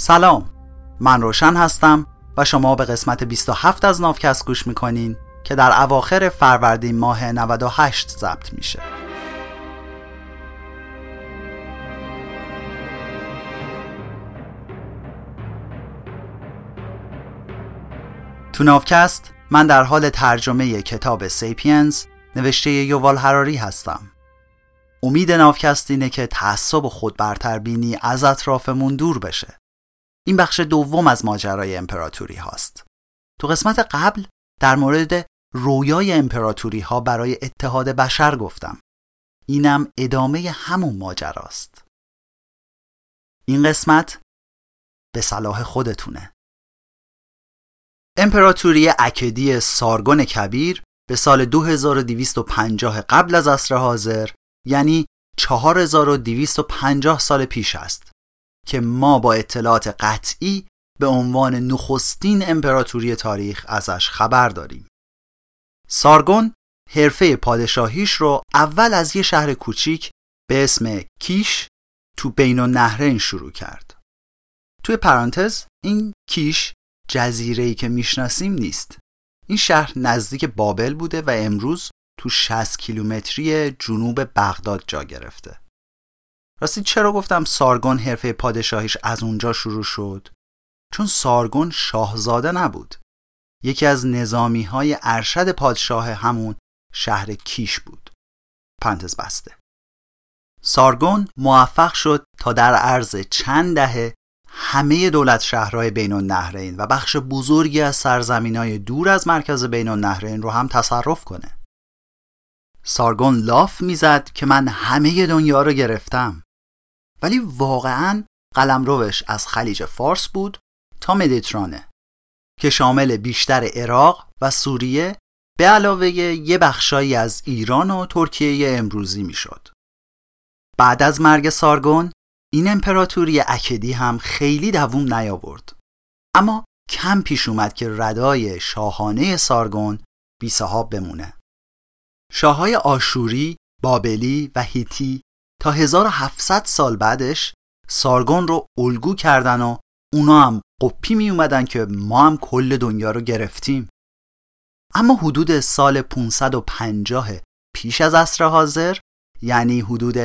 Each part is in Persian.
سلام. من روشن هستم و شما به قسمت 27 از نافکست گوش می‌کنین که در اواخر فروردین ماه 98 ضبط میشه. تو نافکست من در حال ترجمه کتاب سیپینز نوشته یووال هراری هستم. امید نافکست اینه که تعصب و خودبرتربینی از اطرافمون دور بشه. این بخش دوم از ماجرای امپراتوری هاست. تو قسمت قبل در مورد رویای امپراتوری ها برای اتحاد بشر گفتم. اینم ادامه همون ماجراست. این قسمت به صلاح خودتونه. امپراتوری اکدی سارگون کبیر به سال 2250 قبل از عصر حاضر یعنی 4250 سال پیش است. که ما با اطلاعات قطعی به عنوان نخستین امپراتوری تاریخ ازش خبر داریم. سارگون حرفه پادشاهیش رو اول از یه شهر کوچیک به اسم کیش تو بین النهرین شروع کرد. توی پرانتز این کیش جزیره‌ای که می‌شناسیم نیست. این شهر نزدیک بابل بوده و امروز تو 60 کیلومتری جنوب بغداد جا گرفته. راستی چرا گفتم سارگون حرفه پادشاهیش از اونجا شروع شد؟ چون سارگون شاهزاده نبود. یکی از نظامی های ارشد پادشاه همون شهر کیش بود. پرانتز بسته. سارگون موفق شد تا در عرض چند دهه همه دولت شهرهای بین النهرین و بخش بزرگی از سرزمین های دور از مرکز بین النهرین رو هم تصرف کنه. سارگون لاف می‌زد که من همه دنیا رو گرفتم ولی واقعا قلمروش از خلیج فارس بود تا مدیترانه که شامل بیشتر عراق و سوریه به علاوه یه بخشایی از ایران و ترکیه امروزی می‌شد. بعد از مرگ سارگون این امپراتوری اکدی هم خیلی دووم نیاورد اما کم پیش اومد که ردای شاهانه سارگون بی صحاب بمونه شاههای آشوری، بابلی و هیتی تا 1700 سال بعدش سارگون رو الگو کردن و اونا هم قپی می اومدن که ما هم کل دنیا رو گرفتیم. اما حدود سال 550 پیش از عصر حاضر یعنی حدود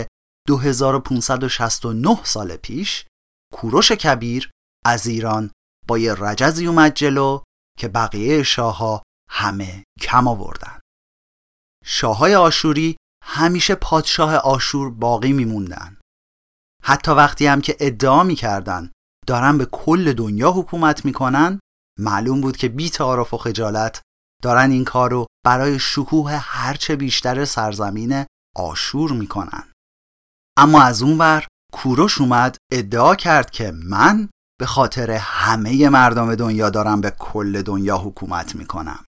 2569 سال پیش کوروش کبیر از ایران با یه رجزی اومد جلو که بقیه شاهها همه کم آوردن. شاههای آشوری همیشه پادشاه آشور باقی میموندن. حتی وقتی هم که ادعا می‌کردن دارن به کل دنیا حکومت می‌کنن معلوم بود که بی تعارف و خجالت دارن این کار رو برای شکوه هرچه بیشتر سرزمین آشور می‌کنن. اما از اون ور کوروش اومد ادعا کرد که من به خاطر همه مردم دنیا دارم به کل دنیا حکومت می‌کنم.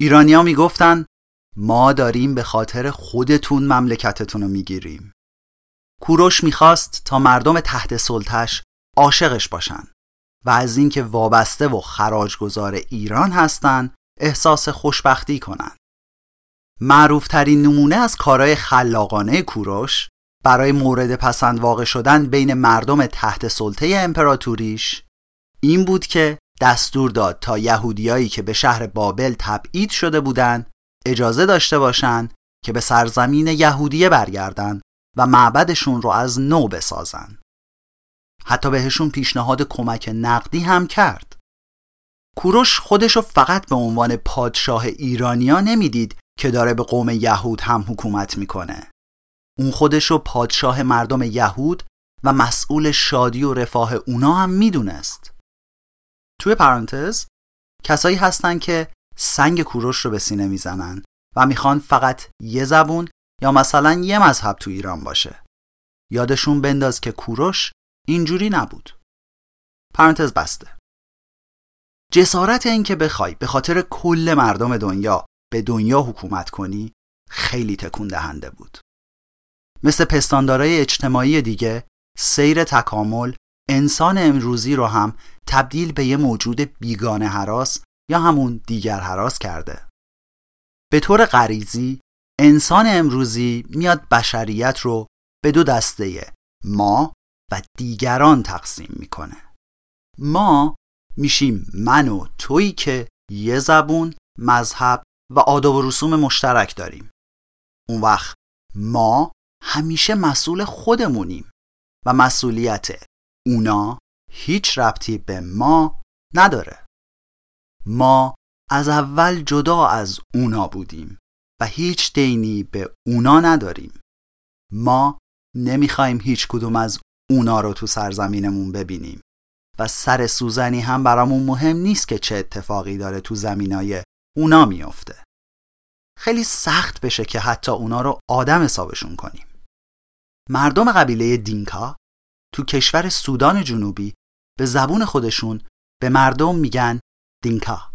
ایرانیا می‌گفتن ما داریم به خاطر خودتون مملکتتون رو می‌گیریم. کوروش می‌خواست تا مردم تحت سلطش عاشقش باشن و از اینکه وابسته و خراجگذار ایران هستن احساس خوشبختی کنن. معروفترین نمونه از کارهای خلاقانه کوروش برای مورد پسند واقع شدن بین مردم تحت سلطه امپراتوریش این بود که دستور داد تا یهودیایی که به شهر بابل تبعید شده بودند اجازه داشته باشند که به سرزمین یهودیه برگردن و معبدشون رو از نو بسازن. حتی بهشون پیشنهاد کمک نقدی هم کرد. کوروش خودشو فقط به عنوان پادشاه ایرانیا نمی‌دید که داره به قوم یهود هم حکومت می‌کنه. اون خودشو پادشاه مردم یهود و مسئول شادی و رفاه اونا هم می‌دونست. توی پرانتز کسایی هستن که سنگ کوروش رو به سینه می‌زنن و می‌خوان فقط یه زبون یا مثلا یه مذهب تو ایران باشه. یادشون بنداز که کوروش اینجوری نبود. پرانتز بسته. جسارت این که بخوای به خاطر کل مردم دنیا به دنیا حکومت کنی خیلی تکون دهنده بود. مثل پستاندارای اجتماعی دیگه سیر تکامل انسان امروزی رو هم تبدیل به یه موجود بیگانه حراس یا همون دیگر حراس کرده. به طور غریزی انسان امروزی میاد بشریت رو به دو دسته ما و دیگران تقسیم می‌کنه. ما میشیم من و تویی که یه زبون، مذهب و آداب و رسوم مشترک داریم. اون وقت ما همیشه مسئول خودمونیم و مسئولیت اونا هیچ ربطی به ما نداره. ما از اول جدا از اونا بودیم و هیچ دینی به اونا نداریم. ما نمی‌خوایم هیچ کدوم از اونا رو تو سرزمینمون ببینیم و سر سوزنی هم برامون مهم نیست که چه اتفاقی داره تو زمینای اونا میافته. خیلی سخت بشه که حتی اونا رو آدم حسابشون کنیم. مردم قبیله دینکا تو کشور سودان جنوبی به زبون خودشون به مردم میگن دینکا.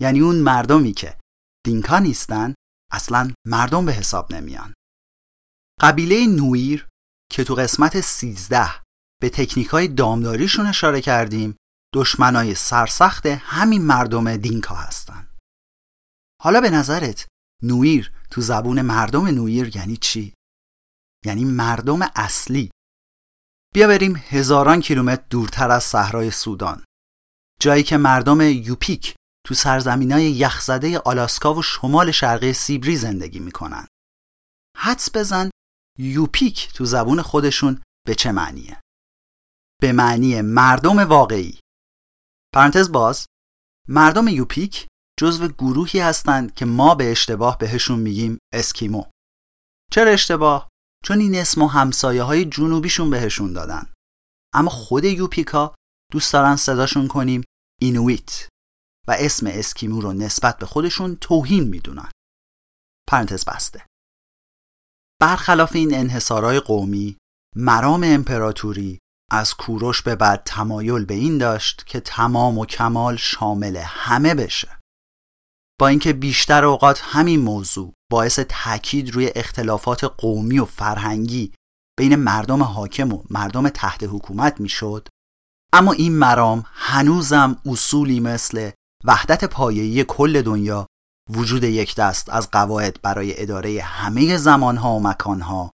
یعنی اون مردمی که دینکا نیستن اصلا مردم به حساب نمیان. قبیله نویر که تو قسمت 13 به تکنیک های دامداریشون اشاره کردیم دشمنای سرسخت همین مردم دینکا هستن. حالا به نظرت نویر تو زبون مردم نویر یعنی چی؟ یعنی مردم اصلی بیا بریم هزاران کیلومتر دورتر از صحرای سودان جایی که مردم یوپیک تو سرزمینای یخزده آلاسکا و شمال شرقی سیبری زندگی می‌کنن حدس بزن یوپیک تو زبون خودشون به چه معنیه؟ به معنی مردم واقعی پرانتز باز مردم یوپیک جزو گروهی هستند که ما به اشتباه بهشون میگیم اسکیمو چرا اشتباه؟ چون این اسم و همسایه های جنوبیشون بهشون دادن اما خود یوپیکا دوست دارن صداشون کنیم اینویت و اسم اسکیمو رو نسبت به خودشون توهین می‌دونن. پرانتز بسته. برخلاف این انحصارهای قومی مرام امپراتوری از کوروش به بعد تمایل به این داشت که تمام و کمال شامل همه بشه. با اینکه بیشتر اوقات همین موضوع باعث تاکید روی اختلافات قومی و فرهنگی بین مردم حاکم و مردم تحت حکومت می‌شد اما این مرام هنوزم اصولی مثل وحدت پایه‌ای کل دنیا وجود یک دست از قواعد برای اداره همه زمانها و مکانها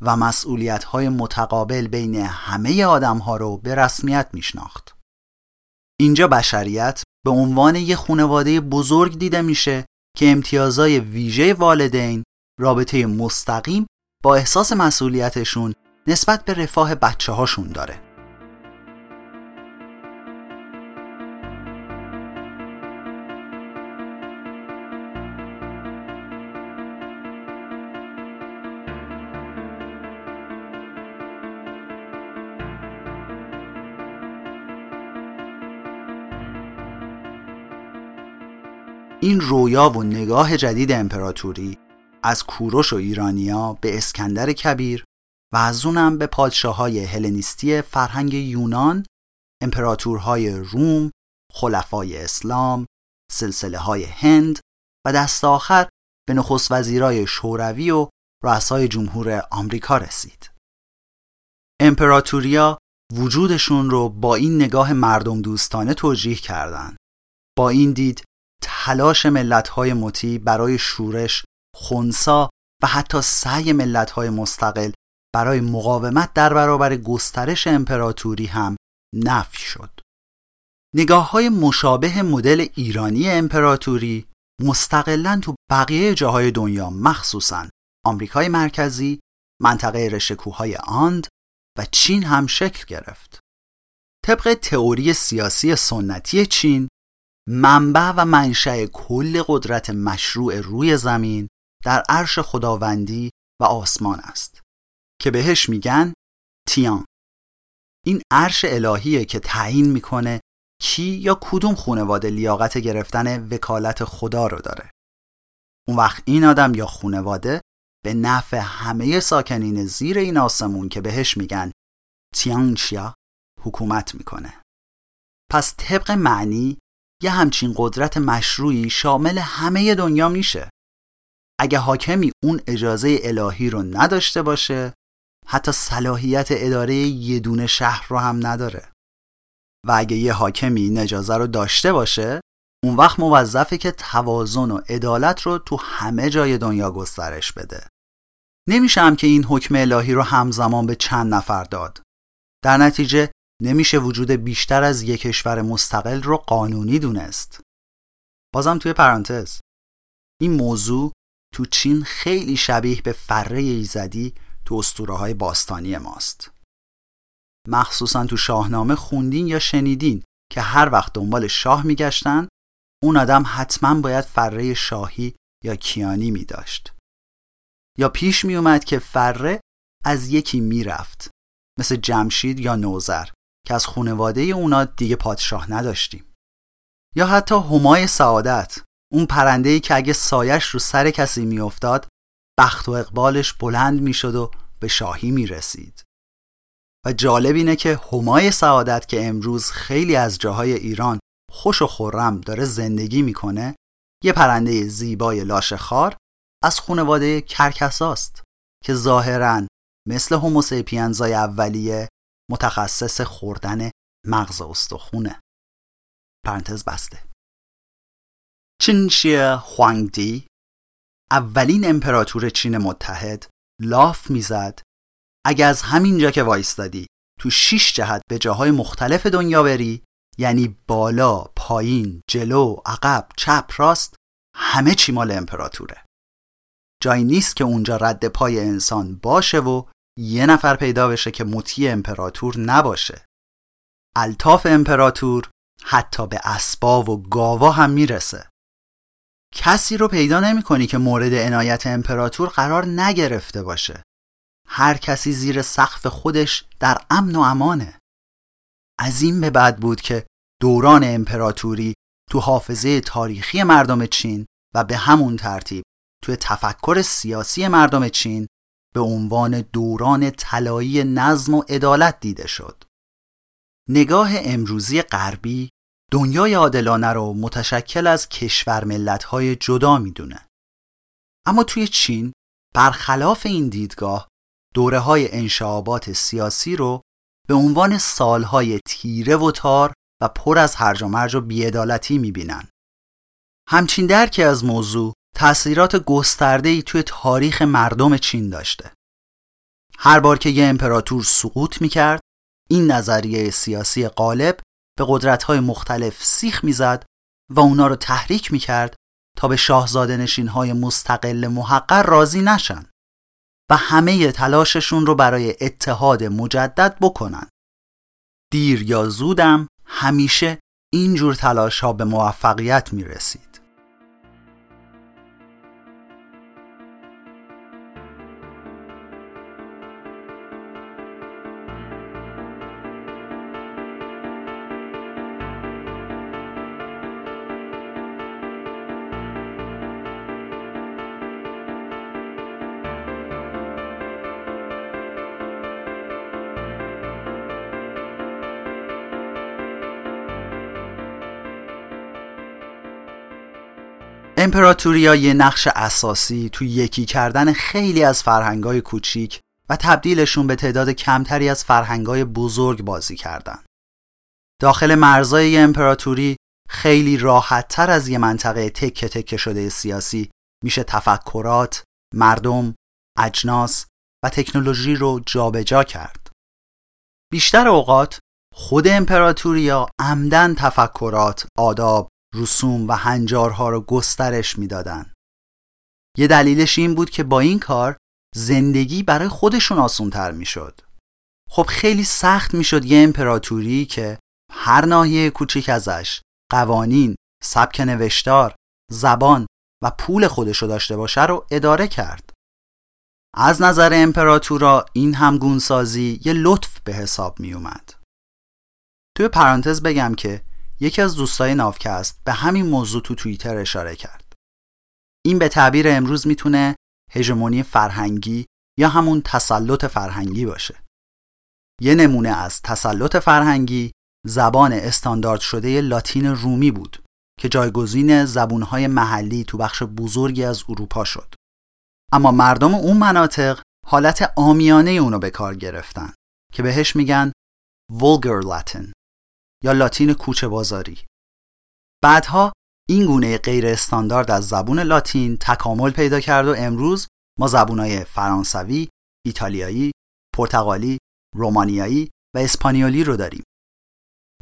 و مسئولیت‌های متقابل بین همه آدمها رو به رسمیت میشناخت. اینجا بشریت به عنوان یک خانواده بزرگ دیده میشه که امتیازهای ویژه والدین رابطه مستقیم با احساس مسئولیتشون نسبت به رفاه بچه هاشون داره. این رویا و نگاه جدید امپراتوری از کوروش و ایرانیا به اسکندر کبیر و از اونم به پادشاه های هلنیستی فرهنگ یونان امپراتورهای روم خلفای اسلام سلسله های هند و دست آخر به نخست وزیرای شوروی و رؤسای جمهور آمریکا رسید امپراتوریا وجودشون رو با این نگاه مردم دوستانه توجیه کردند. با این دید تلاش ملت‌های مطیع برای شورش، خونسا و حتی سعی ملت‌های مستقل برای مقاومت در برابر گسترش امپراتوری هم نفی شد. نگاه های مشابه مدل ایرانی امپراتوری مستقلا تو بقیه جاهای دنیا مخصوصا آمریکای مرکزی، منطقه رشکوهای آند و چین هم شکل گرفت. طبق تئوری سیاسی سنتی چین منبع و منشأ کل قدرت مشروع روی زمین در عرش خداوندی و آسمان است. که بهش میگن تیان. این عرش الهیه که تعیین می‌کنه کی یا کدوم خونواده لیاقت گرفتن وکالت خدا رو داره. اون وقت این آدم یا خونواده به نفع همه ساکنین زیر این آسمون که بهش میگن تیانشیا حکومت می‌کنه. پس طبق معنی یه همچین قدرت مشروعی شامل همه دنیا میشه. اگه حاکمی اون اجازه الهی رو نداشته باشه حتی صلاحیت اداره یه دونه شهر رو هم نداره. و اگه یه حاکمی این اجازه رو داشته باشه اون وقت موظفه که توازن و عدالت رو تو همه جای دنیا گسترش بده. نمیشه هم که این حکم الهی رو همزمان به چند نفر داد. در نتیجه نمیشه وجود بیشتر از یک کشور مستقل رو قانونی دونست. بازم توی پرانتز این موضوع تو چین خیلی شبیه به فره ایزدی تو اسطوره های باستانی ماست. مخصوصا تو شاهنامه خوندین یا شنیدین که هر وقت دنبال شاه میگشتن اون آدم حتما باید فره شاهی یا کیانی می داشت. یا پیش می اومد که فره از یکی می‌رفت مثل جمشید یا نوزر که از خونواده اونا دیگه پادشاه نداشتیم. یا حتی همای سعادت اون پرنده که اگه سایش رو سر کسی میافتاد بخت و اقبالش بلند می‌شد و به شاهی می‌رسید. و جالب اینه که همای سعادت که امروز خیلی از جاهای ایران خوش و خورم داره زندگی می‌کنه یه پرنده زیبای لاشه خار از خانواده کرکساست که ظاهرا مثل هوموسیپینزای اولیه متخصص خوردن مغز استخونه. پرانتز بسته. چینشی خوانگدی اولین امپراتور چین متحد لاف می‌زد. اگه از همینجا که وایستادی تو شیش جهت به جاهای مختلف دنیا بری یعنی بالا، پایین، جلو، عقب، چپ، راست همه چی مال امپراتوره. جایی نیست که اونجا رد پای انسان باشه و یه نفر پیدا بشه که مطیع امپراتور نباشه. الطاف امپراتور حتی به اسباب و گاوا هم می‌رسه. کسی رو پیدا نمی کنی که مورد عنایت امپراتور قرار نگرفته باشه. هر کسی زیر سقف خودش در امن و امانه. از این به بعد بود که دوران امپراتوری تو حافظه تاریخی مردم چین و به همون ترتیب توی تفکر سیاسی مردم چین به عنوان دوران طلایی نظم و عدالت دیده شد. نگاه امروزی غربی دنیای عادلانه رو متشکل از کشور ملت‌های جدا می‌دونه. اما توی چین برخلاف این دیدگاه دوره های انشعابات سیاسی رو به عنوان سالهای تیره و تار و پر از هرج و مرج و بیعدالتی می‌بینن. همچین درکی از موضوع تأثیرات گسترده‌ای توی تاریخ مردم چین داشته. هر بار که یه امپراتور سقوط می‌کرد، این نظریه سیاسی غالب به قدرت‌های مختلف سیخ می‌زد و اونا رو تحریک می‌کرد تا به شاهزاده نشینهای مستقل محقر راضی نشن و همه تلاششون رو برای اتحاد مجدد بکنن. دیر یا زودم همیشه اینجور تلاش ها به موفقیت می رسید. امپراتوریا یه نقش اساسی تو یکی کردن خیلی از فرهنگای کوچیک و تبدیلشون به تعداد کمتری از فرهنگای بزرگ بازی کردن. داخل مرزای امپراتوری خیلی راحت تر از یه منطقه تکه تکه شده سیاسی میشه تفکرات، مردم، اجناس و تکنولوژی رو جابجا جا کرد. بیشتر اوقات خود امپراتوریا عمدن تفکرات، آداب رسوم و هنجارها رو گسترش می‌دادن. یه دلیلش این بود که با این کار زندگی برای خودشون آسونتر می‌شد. خب خیلی سخت می‌شد یه امپراتوری که هر ناحیه کوچیک ازش قوانین، سبک نوشتار، زبان و پول خودشو داشته باشه رو اداره کرد. از نظر امپراتورا این همگونسازی یه لطف به حساب می اومد. توی پرانتز بگم که یکی از دوستای نافکست به همین موضوع تو توییتر اشاره کرد. این به تعبیر امروز می‌تونه هژمونی فرهنگی یا همون تسلط فرهنگی باشه. یه نمونه از تسلط فرهنگی زبان استاندارد شده لاتین رومی بود که جایگزین زبونهای محلی تو بخش بزرگی از اروپا شد. اما مردم اون مناطق حالت آمیانه اونو به کار گرفتن که بهش میگن vulgar Latin یا لاتین کوچه بازاری. بعدها این گونه غیر استاندارد از زبون لاتین تکامل پیدا کرد و امروز ما زبونهای فرانسوی، ایتالیایی، پرتغالی، رومانیایی و اسپانیولی رو داریم.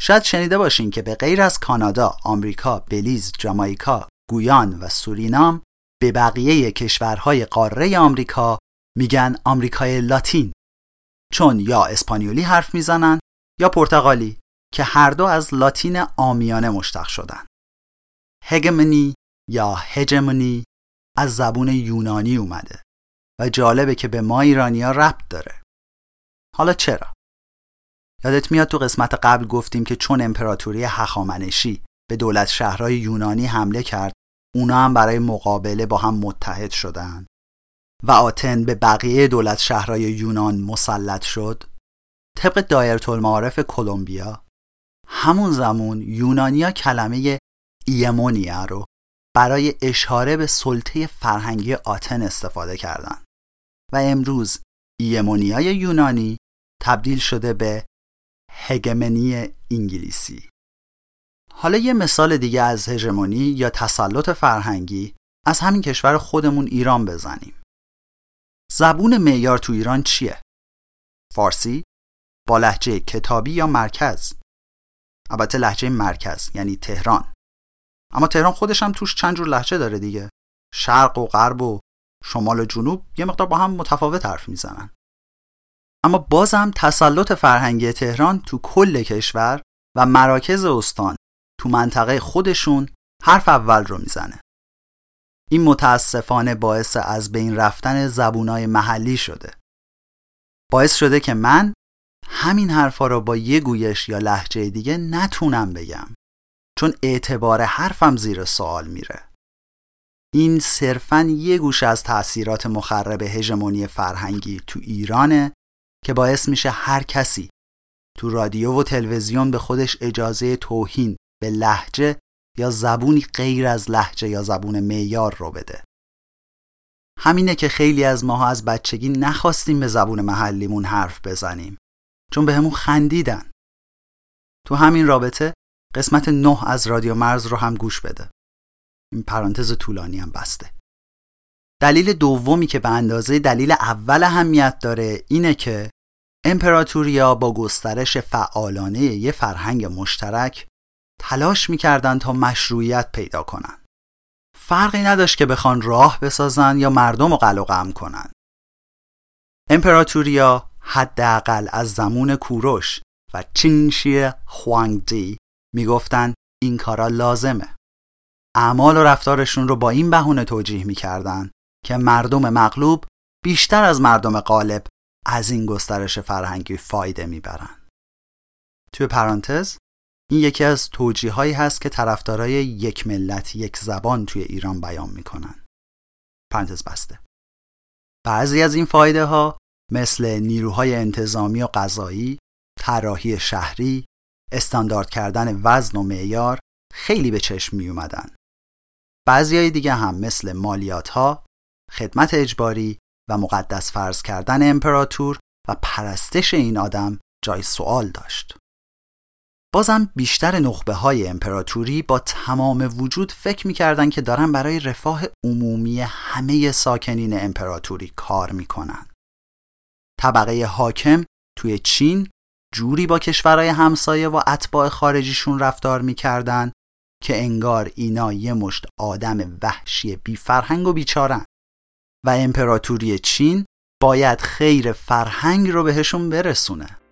شاید شنیده باشین که به غیر از کانادا، آمریکا، بلیز، جامائیکا، گویان و سورینام به بقیه کشورهای قاره آمریکا میگن آمریکای لاتین چون یا اسپانیولی حرف می‌زنن یا پرتغالی که هر دو از لاتین آمیانه مشتق شدن. هگمنی یا هجمونی از زبون یونانی اومده و جالبه که به ما ایرانیا ربط داره. حالا چرا؟ یادت میاد تو قسمت قبل گفتیم که چون امپراتوری هخامنشی به دولت شهرهای یونانی حمله کرد اونا هم برای مقابله با هم متحد شدن و آتن به بقیه دولت شهرهای یونان مسلط شد طبق دایره المعارف کلمبیا همون زمان یونانیا کلمه ایمونیا رو برای اشاره به سلطه فرهنگی آتن استفاده کردند و امروز ایمونیای یونانی تبدیل شده به هگمنی انگلیسی. حالا یه مثال دیگه از هژمونی یا تسلط فرهنگی از همین کشور خودمون ایران بزنیم. زبون معیار تو ایران چیه؟ فارسی با لحجه کتابی یا مرکز؟ البته لحجه مرکز یعنی تهران. اما تهران خودش هم توش چند جور لحجه داره دیگه. شرق و غرب و شمال و جنوب یه مقدار با هم متفاوت حرف می‌زنن. اما بازم تسلط فرهنگی تهران تو کل کشور و مراکز استان تو منطقه خودشون حرف اول رو می‌زنه. این متاسفانه باعث از بین رفتن زبونای محلی شده. باعث شده که من همین حرفا رو با یه گویش یا لحجه دیگه نتونم بگم. چون اعتبار حرفم زیر سوال میره. این صرفا یه گوش از تأثیرات مخرب هژمونی فرهنگی تو ایرانه که باعث میشه هر کسی تو رادیو و تلویزیون به خودش اجازه توهین به لحجه یا زبونی غیر از لحجه یا زبون معیار رو بده. همینه که خیلی از ماها از بچگی نخواستیم به زبون محلیمون حرف بزنیم. چون بهمون به خندیدن تو همین رابطه قسمت نه از رادیو مرز رو هم گوش بده این پرانتز طولانی هم بسته دلیل دومی که به اندازه دلیل اول اهمیت داره اینه که امپراتوریا با گسترش فعالانه یه فرهنگ مشترک تلاش می‌کردن تا مشروعیت پیدا کنن. فرقی نداشت که بخوان راه بسازن یا مردم رو قلقم کنن. امپراتوریا حداقل از زمون کوروش و چینشی خوانگدی می‌گفتن این کارا لازمه. اعمال و رفتارشون رو با این بهونه توجیه می‌کردن که مردم مغلوب بیشتر از مردم غالب از این گسترش فرهنگی فایده می‌برن. توی پرانتز این یکی از توجیه هایی هست که طرفدارای یک ملت یک زبان توی ایران بیان می‌کنن. پرانتز بسته. بعضی از این فایده ها مثل نیروهای انتظامی و قضایی، طراحی شهری، استاندارد کردن وزن و معیار خیلی به چشم می اومدن. بعضی دیگه هم مثل مالیات ها، خدمت اجباری و مقدس فرض کردن امپراتور و پرستش این آدم جای سوال داشت. بازم بیشتر نخبه های امپراتوری با تمام وجود فکر می‌کردن که دارن برای رفاه عمومی همه ساکنین امپراتوری کار می‌کنن. طبقه حاکم توی چین جوری با کشورهای همسایه و اتباع خارجیشون رفتار می‌کردن که انگار اینا یه مشت آدم وحشی بی فرهنگ و بیچارن و امپراتوری چین باید خیر فرهنگ رو بهشون برسونه.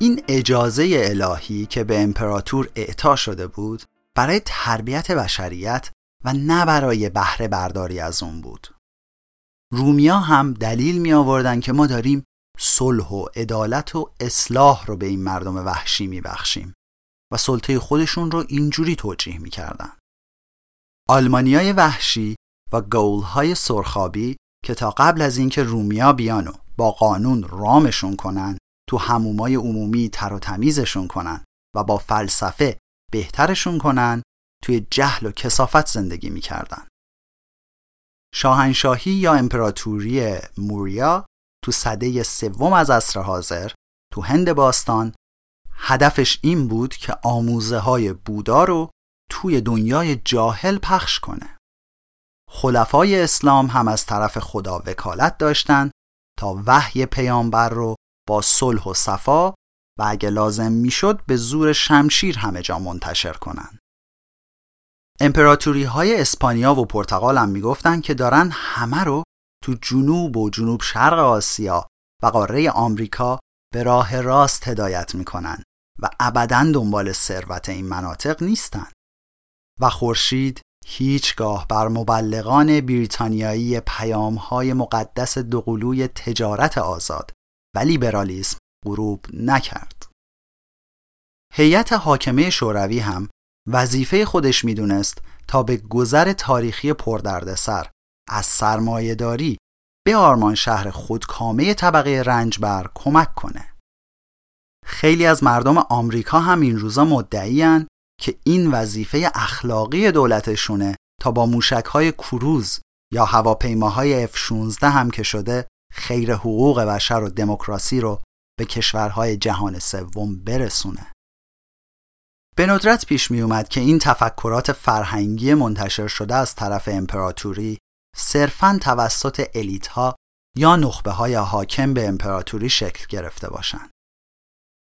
این اجازه الهی که به امپراتور اعطا شده بود برای تربیت بشریت و نه برای بهره برداری از اون بود. رومیا هم دلیل می آوردن که ما داریم صلح و عدالت و اصلاح رو به این مردم وحشی می بخشیم و سلطه خودشون رو اینجوری توجیه می کردن. آلمانیای وحشی و گولهای سرخابی که تا قبل از اینکه رومیا بیان و با قانون رامشون کنن تو همومای عمومی تر و تمیزشون کنن و با فلسفه بهترشون کنن توی جهل و کسافت زندگی می‌کردن. شاهنشاهی یا امپراتوری موریا تو صده سوم از عصر حاضر تو هند باستان هدفش این بود که آموزه های بودا رو توی دنیای جاهل پخش کنه. خلفای اسلام هم از طرف خدا وکالت داشتند تا وحی پیامبر رو با صلح و صفا و اگه لازم می‌شد به زور شمشیر همه جا منتشر کنند. امپراتوری های اسپانیا و پرتغال هم می‌گفتن که دارن همه رو تو جنوب و جنوب شرق آسیا و قاره آمریکا به راه راست هدایت می‌کنن و ابدا دنبال ثروت این مناطق نیستن و خورشید هیچگاه بر مبلغان بریتانیایی پیامهای مقدس دوقلوی تجارت آزاد و لیبرالیسم غروب نکرد. هیئت حاکمه شوروی هم وظیفه خودش می‌دونست تا به گذر تاریخی پردردسر از سرمایهداری به آرمان شهر خودکامه طبقه رنجبر کمک کنه. خیلی از مردم آمریکا هم این روزا مدعیان که این وظیفه اخلاقی دولتشونه تا با موشکهای کروز یا هواپیماهای F-16 هم که شده خیر حقوق بشر و دموکراسی رو به کشورهای جهان سوم برسونه. به ندرت پیش می اومد که این تفکرات فرهنگی منتشر شده از طرف امپراتوری صرفاً توسط الیت ها یا نخبه های حاکم به امپراتوری شکل گرفته باشند.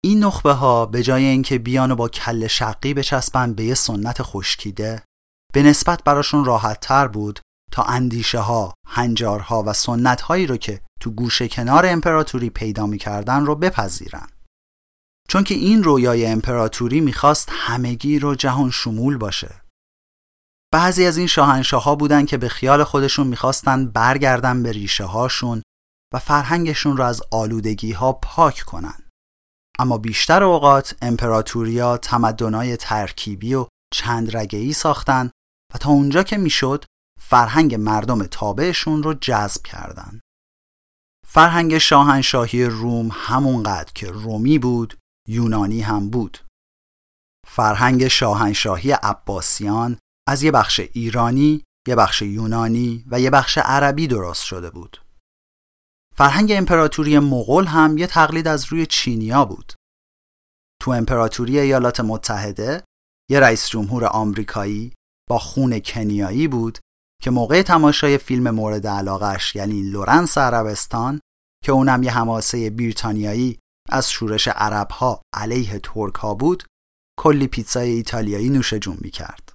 این نخبه ها به جای اینکه بیان و با کل شقی بچسبن به یه سنت خشکیده به نسبت براشون راحت تر بود تا اندیشه ها، هنجارها و سنت هایی رو که تو گوشه کنار امپراتوری پیدا می‌کردن رو بپذیرن. چون که این رویای امپراتوری می‌خواست همگی رو جهان شمول باشه. بعضی از این شاهنشاه ها بودن که به خیال خودشون می‌خواستن برگردن به ریشه هاشون و فرهنگشون رو از آلودگی ها پاک کنن. اما بیشتر اوقات امپراتوریا تمدنای ترکیبی و چند رگه‌ای ساختن و تا اونجا که می‌شد فرهنگ مردم تابعشون رو جذب کردن. فرهنگ شاهنشاهی روم همونقدر که رومی بود یونانی هم بود. فرهنگ شاهنشاهی عباسیان از یه بخش ایرانی، یه بخش یونانی و یه بخش عربی درست شده بود. فرهنگ امپراتوری مغول هم یه تقلید از روی چینیا بود. تو امپراتوری ایالات متحده یه رئیس جمهور آمریکایی با خون کنیایی بود که موقع تماشای فیلم مورد علاقش یعنی لورنس عربستان که اونم یه حماسه بریتانیایی از شورش عربها علیه ترک ها بود کلی پیتزای ایتالیایی نوش جون می کرد.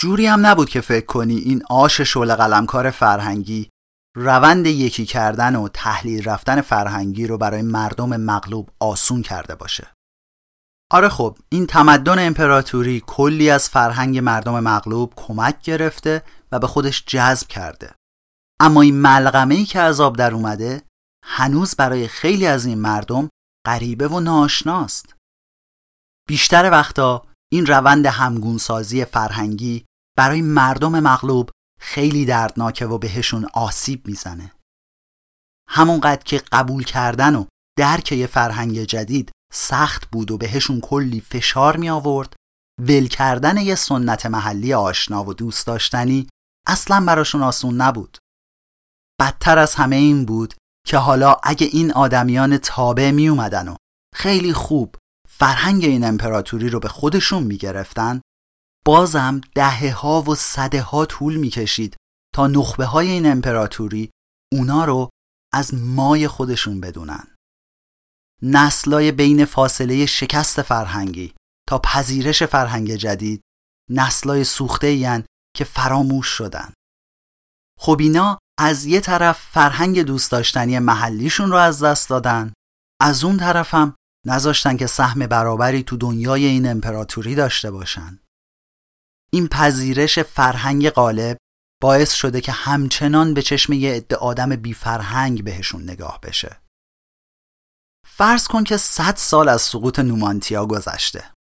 جوری هم نبود که فکر کنی این آش شل قلمکار فرهنگی روند یکی کردن و تحلیل رفتن فرهنگی رو برای مردم مغلوب آسون کرده باشه. آره خب این تمدن امپراتوری کلی از فرهنگ مردم مغلوب کمک گرفته و به خودش جذب کرده. اما این ملغمه ای که از آب در اومده هنوز برای خیلی از این مردم غریبه و ناشناست. بیشتر وقتا این روند همگونسازی فرهنگی برای مردم مغلوب خیلی دردناکه و بهشون آسیب می‌زنه. همونقدر که قبول کردن و درک یه فرهنگ جدید سخت بود و بهشون کلی فشار می آورد ول کردن یه سنت محلی آشنا و دوست داشتنی اصلا براشون آسون نبود. بدتر از همه این بود که حالا اگه این آدمیان تابع می اومدن و خیلی خوب فرهنگ این امپراتوری رو به خودشون می گرفتن بازم دهه ها و صده ها طول می کشید تا نخبه های این امپراتوری اونا رو از مای خودشون بدونن. نسلای بین فاصله شکست فرهنگی تا پذیرش فرهنگ جدید نسلای سوخته این که فراموش شدن. خب اینا از یه طرف فرهنگ دوست داشتنی محلیشون رو از دست دادن از اون طرفم نذاشتن که سهم برابری تو دنیای این امپراتوری داشته باشن. این پذیرش فرهنگ غالب باعث شده که همچنان به چشم یه عده آدم بی فرهنگ بهشون نگاه بشه. فرض کن که 100 سال از سقوط نومانتیا گذشته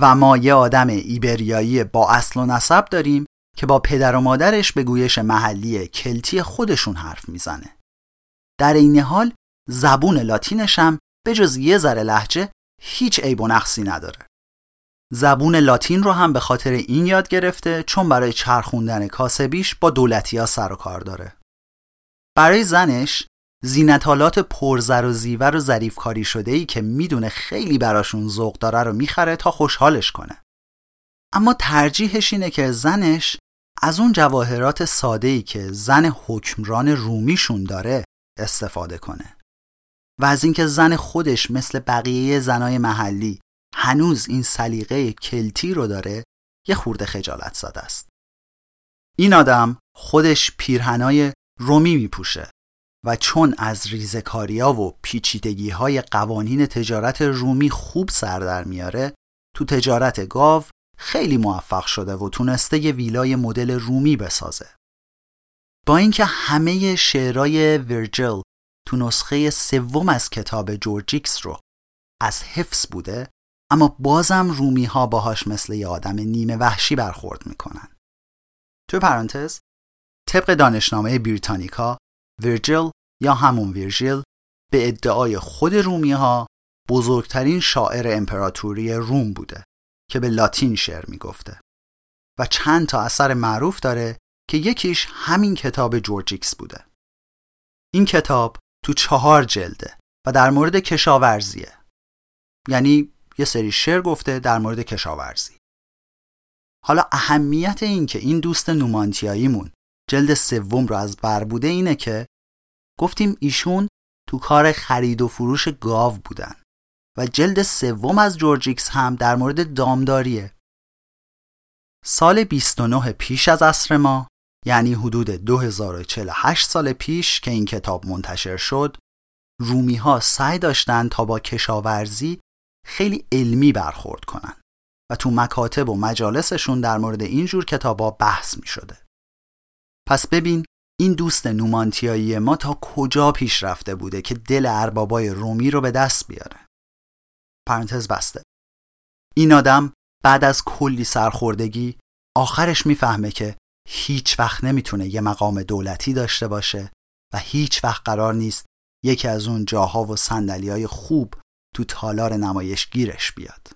و ما یه آدم ایبریایی با اصل و نسب داریم که با پدر و مادرش به گویش محلی کلتی خودشون حرف می‌زنه. در این حال زبون لاتینش هم به جز یه ذره لحجه هیچ عیب و نقصی نداره. زبون لاتین رو هم به خاطر این یاد گرفته چون برای چرخوندن کاسبیش با دولتی ها سر و کار داره. برای زنش زینتالات پرزر و زیور و ظریف کاری شده ای که می‌دونه خیلی براشون ذوق داره رو می‌خره تا خوشحالش کنه. اما ترجیحش اینه که زنش از اون جواهرات ساده ای که زن حکمران رومیشون داره استفاده کنه. و از اینکه زن خودش مثل بقیه زنای محلی هنوز این سلیقه کلتی رو داره یه خورده خجالت زده است. این آدم خودش پیرهنای رومی میپوشه و چون از ریزکاریا و پیچیدگی های قوانین تجارت رومی خوب سر در میاره تو تجارت گاو خیلی موفق شده و تونسته یه ویلای مدل رومی بسازه. با اینکه همه شعرهای ورجل تو نسخه سوم از کتاب جورجیکس رو از حفظ بوده اما بازم رومی ها باهاش مثل یه آدم نیمه وحشی برخورد می‌کنن. تو پرانتز طبق دانشنامه بریتانیکا ورجل یا همون ویرژیل به ادعای خود رومی ها بزرگترین شاعر امپراتوری روم بوده که به لاتین شعر می‌گفته و چند تا اثر معروف داره که یکیش همین کتاب جورجیکس بوده. این کتاب تو چهار جلده و در مورد کشاورزیه. یعنی یه سری شعر گفته در مورد کشاورزی. حالا اهمیت این که این دوست نومانتیاییمون جلد سوم رو از بر بوده اینه که گفتیم ایشون تو کار خرید و فروش گاو بودن و جلد سوم از جورجیکس هم در مورد دامداریه. سال 29 پیش از عصر ما یعنی حدود 2048 سال پیش که این کتاب منتشر شد رومی ها سعی داشتن تا با کشاورزی خیلی علمی برخورد کنن و تو مکاتب و مجالسشون در مورد اینجور کتابا بحث می شده. پس ببین این دوست نومانتیایی ما تا کجا پیش رفته بوده که دل اربابای رومی رو به دست بیاره. پرانتز بسته. این آدم بعد از کلی سرخوردگی آخرش می‌فهمه که هیچ وقت نمی‌تونه یه مقام دولتی داشته باشه و هیچ وقت قرار نیست یکی از اون جاها و سندلی خوب تو تالار نمایش گیرش بیاد.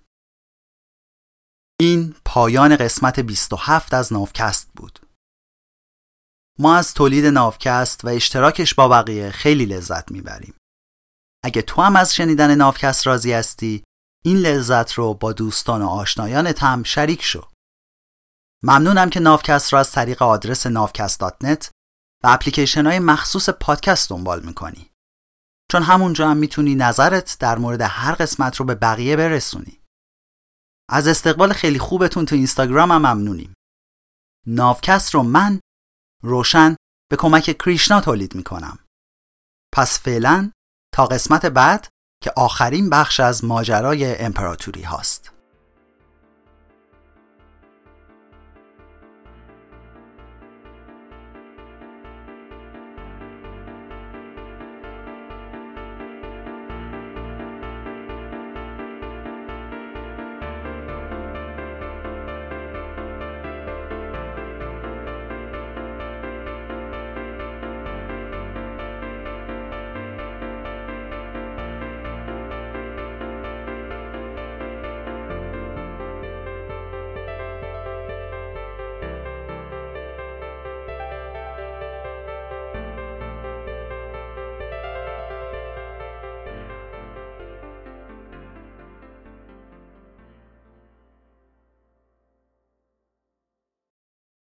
این پایان قسمت 27 از نافکست بود. ما از تولید نافکست و اشتراکش با بقیه خیلی لذت می‌بریم. اگه تو هم از شنیدن نافکست راضی هستی این لذت رو با دوستان و آشنایانت هم شریک شو. ممنونم که نافکست را از طریق آدرس نافکست.net و اپلیکیشن های مخصوص پادکست دنبال می‌کنی. چون همونجا هم می‌تونی نظرت در مورد هر قسمت رو به بقیه برسونی. از استقبال خیلی خوبتون تو اینستاگرام هم ممنونیم. نافکست رو من روشن به کمک کریشنا تولید می‌کنم. پس فعلا تا قسمت بعد که آخرین بخش از ماجرای امپراتوری هاست.